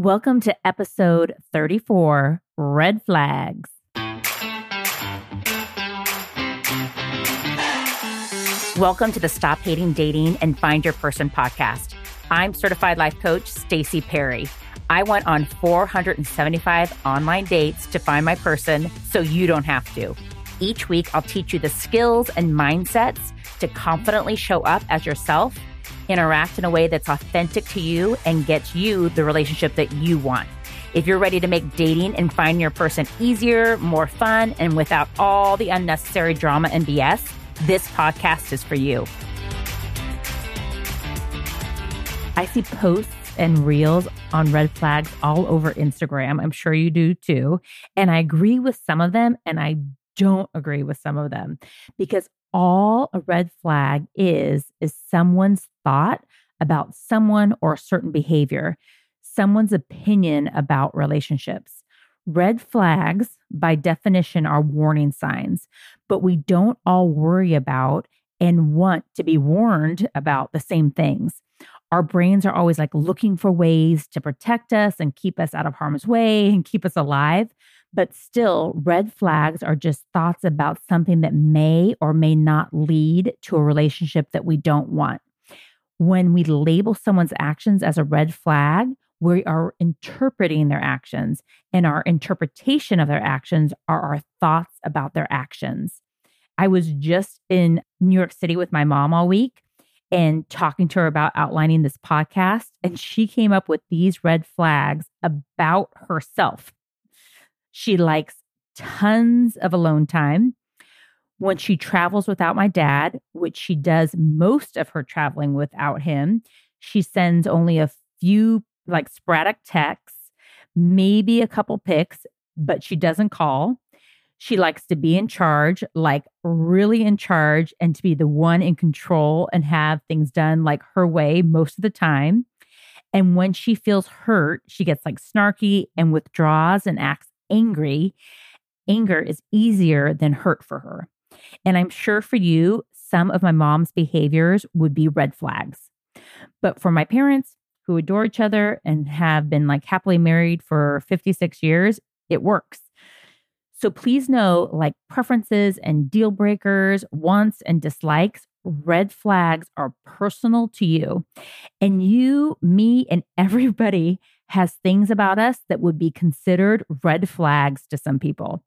Welcome to episode 34 Red Flags. Welcome to the Stop Hating Dating and Find Your Person podcast. I'm certified life coach Stacy Perry. I went on 475 online dates to find my person so you don't have to. Each week, I'll teach you the skills and mindsets to confidently show up as yourself interact in a way that's authentic to you and gets you the relationship that you want. If you're ready to make dating and finding your person easier, more fun, and without all the unnecessary drama and BS, this podcast is for you. I see posts and reels on red flags all over Instagram. I'm sure you do too. And I agree with some of them and I don't agree with some of them because all a red flag is is someone's thought about someone or a certain behavior, someone's opinion about relationships. Red flags, by definition, are warning signs, but we don't all worry about and want to be warned about the same things. Our brains are always like looking for ways to protect us and keep us out of harm's way and keep us alive. But still, red flags are just thoughts about something that may or may not lead to a relationship that we don't want. When we label someone's actions as a red flag, we are interpreting their actions, and our interpretation of their actions are our thoughts about their actions. I was just in New York City with my mom all week and talking to her about outlining this podcast, and she came up with these red flags about herself. She likes tons of alone time. When she travels without my dad, which she does most of her traveling without him, she sends only a few like sporadic texts, maybe a couple pics, but she doesn't call. She likes to be in charge, like really in charge, and to be the one in control and have things done like her way most of the time. And when she feels hurt, she gets like snarky and withdraws and acts angry, anger is easier than hurt for her. And I'm sure for you, some of my mom's behaviors would be red flags. But for my parents who adore each other and have been like happily married for 56 years, it works. So please know like preferences and deal breakers, wants and dislikes, red flags are personal to you. And you, me, and everybody has things about us that would be considered red flags to some people.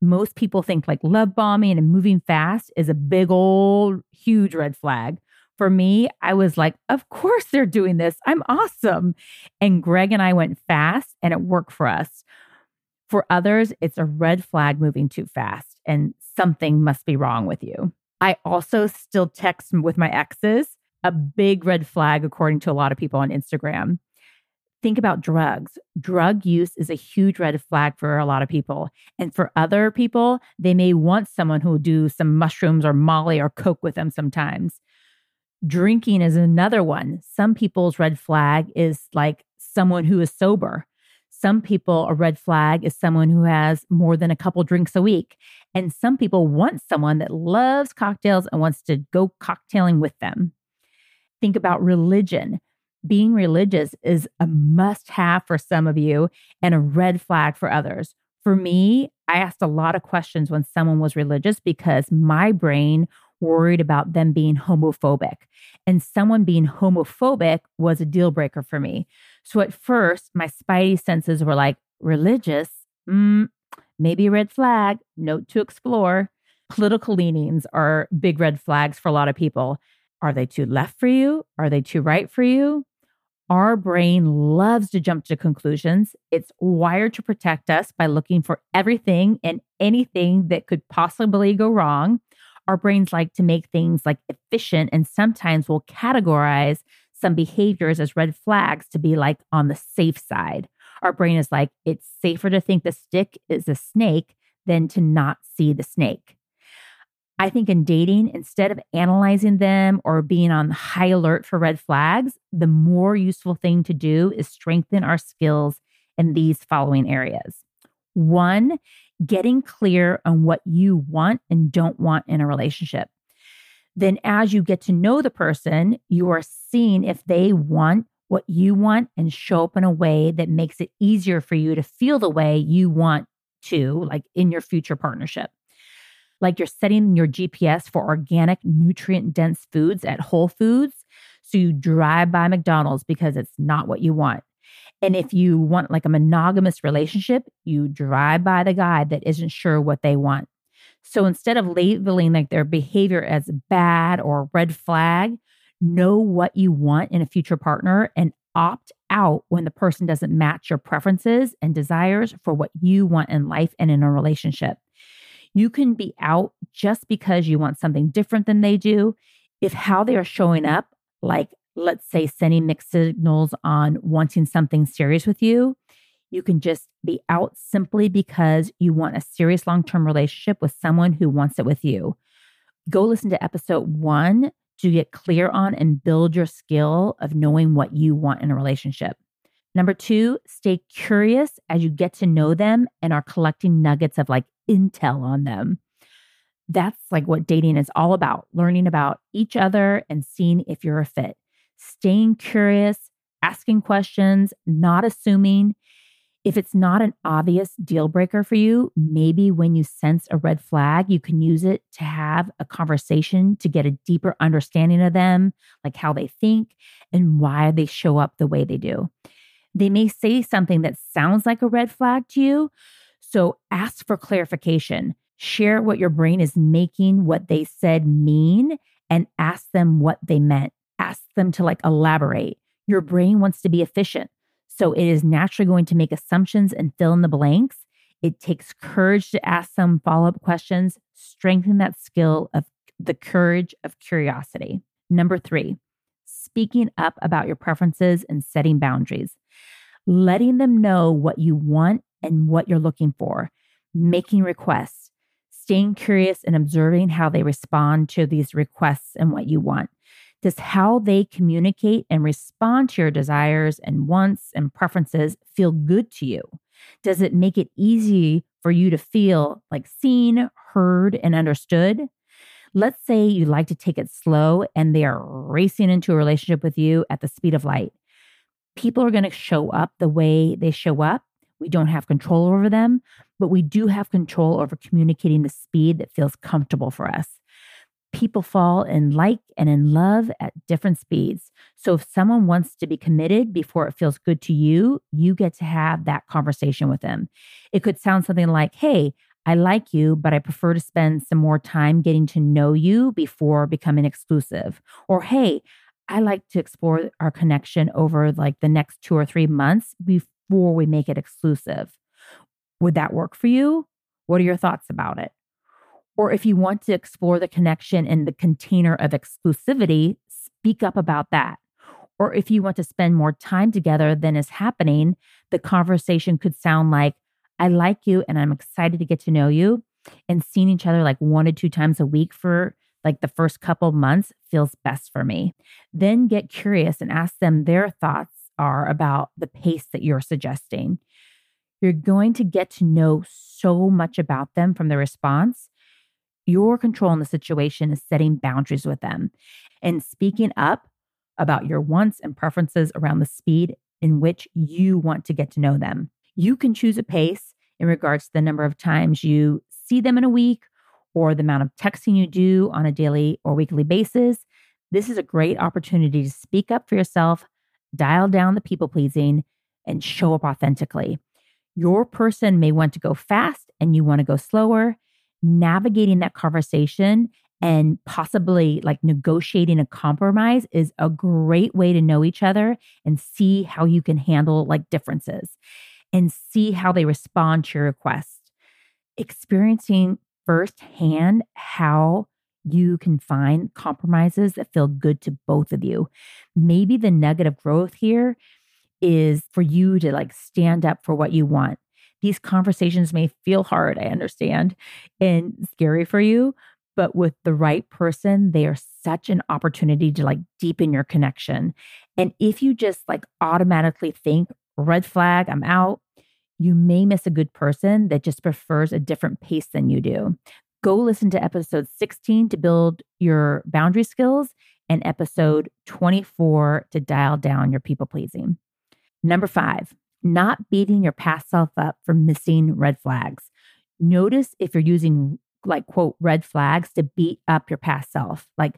Most people think like love bombing and moving fast is a big old huge red flag. For me, I was like, of course they're doing this. I'm awesome. And Greg and I went fast and it worked for us. For others, it's a red flag moving too fast and something must be wrong with you. I also still text with my exes, a big red flag, according to a lot of people on Instagram think about drugs. Drug use is a huge red flag for a lot of people. And for other people, they may want someone who will do some mushrooms or Molly or Coke with them sometimes. Drinking is another one. Some people's red flag is like someone who is sober. Some people, a red flag is someone who has more than a couple drinks a week. And some people want someone that loves cocktails and wants to go cocktailing with them. Think about religion being religious is a must have for some of you and a red flag for others. For me, I asked a lot of questions when someone was religious because my brain worried about them being homophobic. And someone being homophobic was a deal breaker for me. So at first, my spidey senses were like, religious, mm, maybe a red flag, note to explore. Political leanings are big red flags for a lot of people. Are they too left for you? Are they too right for you? Our brain loves to jump to conclusions. It's wired to protect us by looking for everything and anything that could possibly go wrong. Our brains like to make things like efficient and sometimes will categorize some behaviors as red flags to be like on the safe side. Our brain is like, it's safer to think the stick is a snake than to not see the snake. I think in dating, instead of analyzing them or being on high alert for red flags, the more useful thing to do is strengthen our skills in these following areas. One, getting clear on what you want and don't want in a relationship. Then, as you get to know the person, you are seeing if they want what you want and show up in a way that makes it easier for you to feel the way you want to, like in your future partnership. Like you're setting your GPS for organic, nutrient dense foods at Whole Foods. So you drive by McDonald's because it's not what you want. And if you want like a monogamous relationship, you drive by the guy that isn't sure what they want. So instead of labeling like their behavior as bad or red flag, know what you want in a future partner and opt out when the person doesn't match your preferences and desires for what you want in life and in a relationship. You can be out just because you want something different than they do. If how they are showing up, like let's say sending mixed signals on wanting something serious with you, you can just be out simply because you want a serious long term relationship with someone who wants it with you. Go listen to episode one to get clear on and build your skill of knowing what you want in a relationship. Number two, stay curious as you get to know them and are collecting nuggets of like intel on them. That's like what dating is all about learning about each other and seeing if you're a fit. Staying curious, asking questions, not assuming, if it's not an obvious deal breaker for you, maybe when you sense a red flag, you can use it to have a conversation to get a deeper understanding of them, like how they think and why they show up the way they do. They may say something that sounds like a red flag to you. So ask for clarification. Share what your brain is making what they said mean and ask them what they meant. Ask them to like elaborate. Your brain wants to be efficient. So it is naturally going to make assumptions and fill in the blanks. It takes courage to ask some follow up questions, strengthen that skill of the courage of curiosity. Number three, speaking up about your preferences and setting boundaries, letting them know what you want and what you're looking for, making requests, staying curious and observing how they respond to these requests and what you want. Does how they communicate and respond to your desires and wants and preferences feel good to you? Does it make it easy for you to feel like seen, heard, and understood? Let's say you like to take it slow and they are racing into a relationship with you at the speed of light. People are going to show up the way they show up. We don't have control over them, but we do have control over communicating the speed that feels comfortable for us people fall in like and in love at different speeds. So if someone wants to be committed before it feels good to you, you get to have that conversation with them. It could sound something like, Hey, I like you, but I prefer to spend some more time getting to know you before becoming exclusive. Or, Hey, I like to explore our connection over like the next two or three months before we make it exclusive. Would that work for you? What are your thoughts about it? Or if you want to explore the connection in the container of exclusivity, speak up about that. Or if you want to spend more time together than is happening, the conversation could sound like, I like you and I'm excited to get to know you. And seeing each other like one to two times a week for like the first couple months feels best for me. Then get curious and ask them their thoughts are about the pace that you're suggesting. You're going to get to know so much about them from the response your control in the situation is setting boundaries with them and speaking up about your wants and preferences around the speed in which you want to get to know them. You can choose a pace in regards to the number of times you see them in a week or the amount of texting you do on a daily or weekly basis. This is a great opportunity to speak up for yourself, dial down the people pleasing, and show up authentically. Your person may want to go fast and you want to go slower navigating that conversation and possibly like negotiating a compromise is a great way to know each other and see how you can handle like differences and see how they respond to your request. Experiencing firsthand how you can find compromises that feel good to both of you. Maybe the nugget of growth here is for you to like stand up for what you want these conversations may feel hard, I understand, and scary for you, but with the right person, they are such an opportunity to like deepen your connection. And if you just like automatically think, red flag, I'm out, you may miss a good person that just prefers a different pace than you do. Go listen to episode 16 to build your boundary skills and episode 24 to dial down your people pleasing. Number five, not beating your past self up for missing red flags. Notice if you're using, like, quote, red flags to beat up your past self. Like,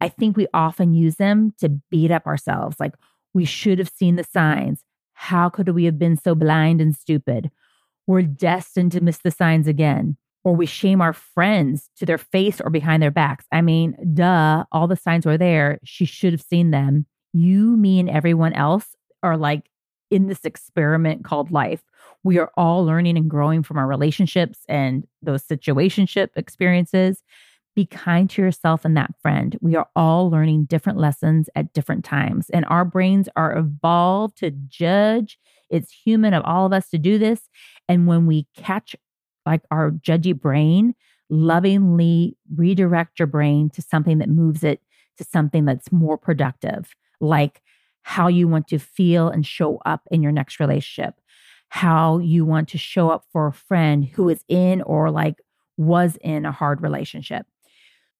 I think we often use them to beat up ourselves. Like, we should have seen the signs. How could we have been so blind and stupid? We're destined to miss the signs again. Or we shame our friends to their face or behind their backs. I mean, duh, all the signs were there. She should have seen them. You, me, and everyone else are like in this experiment called life. We are all learning and growing from our relationships and those situationship experiences. Be kind to yourself and that friend. We are all learning different lessons at different times, and our brains are evolved to judge. It's human of all of us to do this. And when we catch like our judgy brain, lovingly redirect your brain to something that moves it to something that's more productive, like how you want to feel and show up in your next relationship, how you want to show up for a friend who is in or like was in a hard relationship.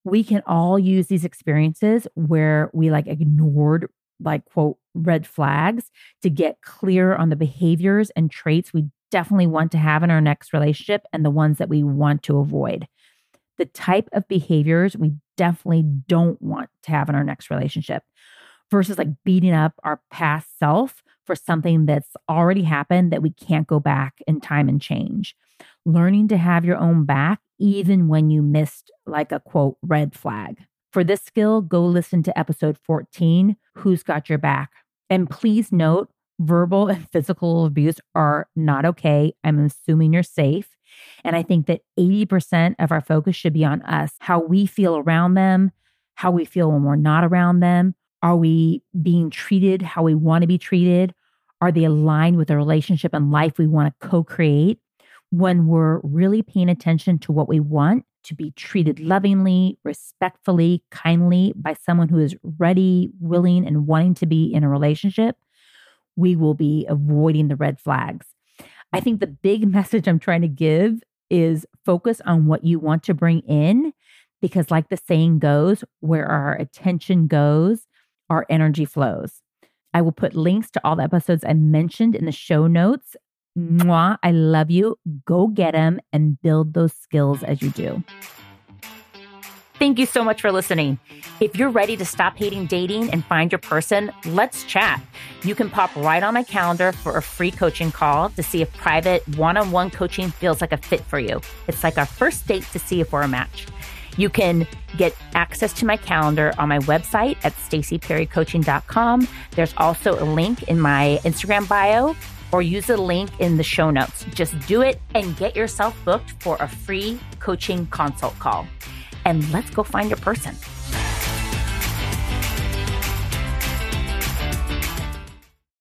We can all use these experiences where we like ignored like quote red flags to get clear on the behaviors and traits we definitely want to have in our next relationship and the ones that we want to avoid. The type of behaviors we definitely don't want to have in our next relationship versus like beating up our past self for something that's already happened that we can't go back in time and change. Learning to have your own back even when you missed like a quote red flag. For this skill, go listen to episode 14 Who's Got Your Back? And please note, verbal and physical abuse are not okay. I'm assuming you're safe. And I think that 80% of our focus should be on us, how we feel around them, how we feel when we're not around them. Are we being treated how we want to be treated? Are they aligned with the relationship and life we want to co create? when we're really paying attention to what we want to be treated lovingly, respectfully, kindly by someone who is ready, willing, and wanting to be in a relationship, we will be avoiding the red flags. I think the big message I'm trying to give is focus on what you want to bring in because, like the saying goes, where our attention goes, our energy flows. I will put links to all the episodes I mentioned in the show notes Mwah, I love you. Go get them and build those skills as you do. Thank you so much for listening. If you're ready to stop hating dating and find your person, let's chat. You can pop right on my calendar for a free coaching call to see if private one on one coaching feels like a fit for you. It's like our first date to see if we're a match. You can get access to my calendar on my website at stacyperrycoaching.com. There's also a link in my Instagram bio or use the link in the show notes. Just do it and get yourself booked for a free coaching consult call. And let's go find your person.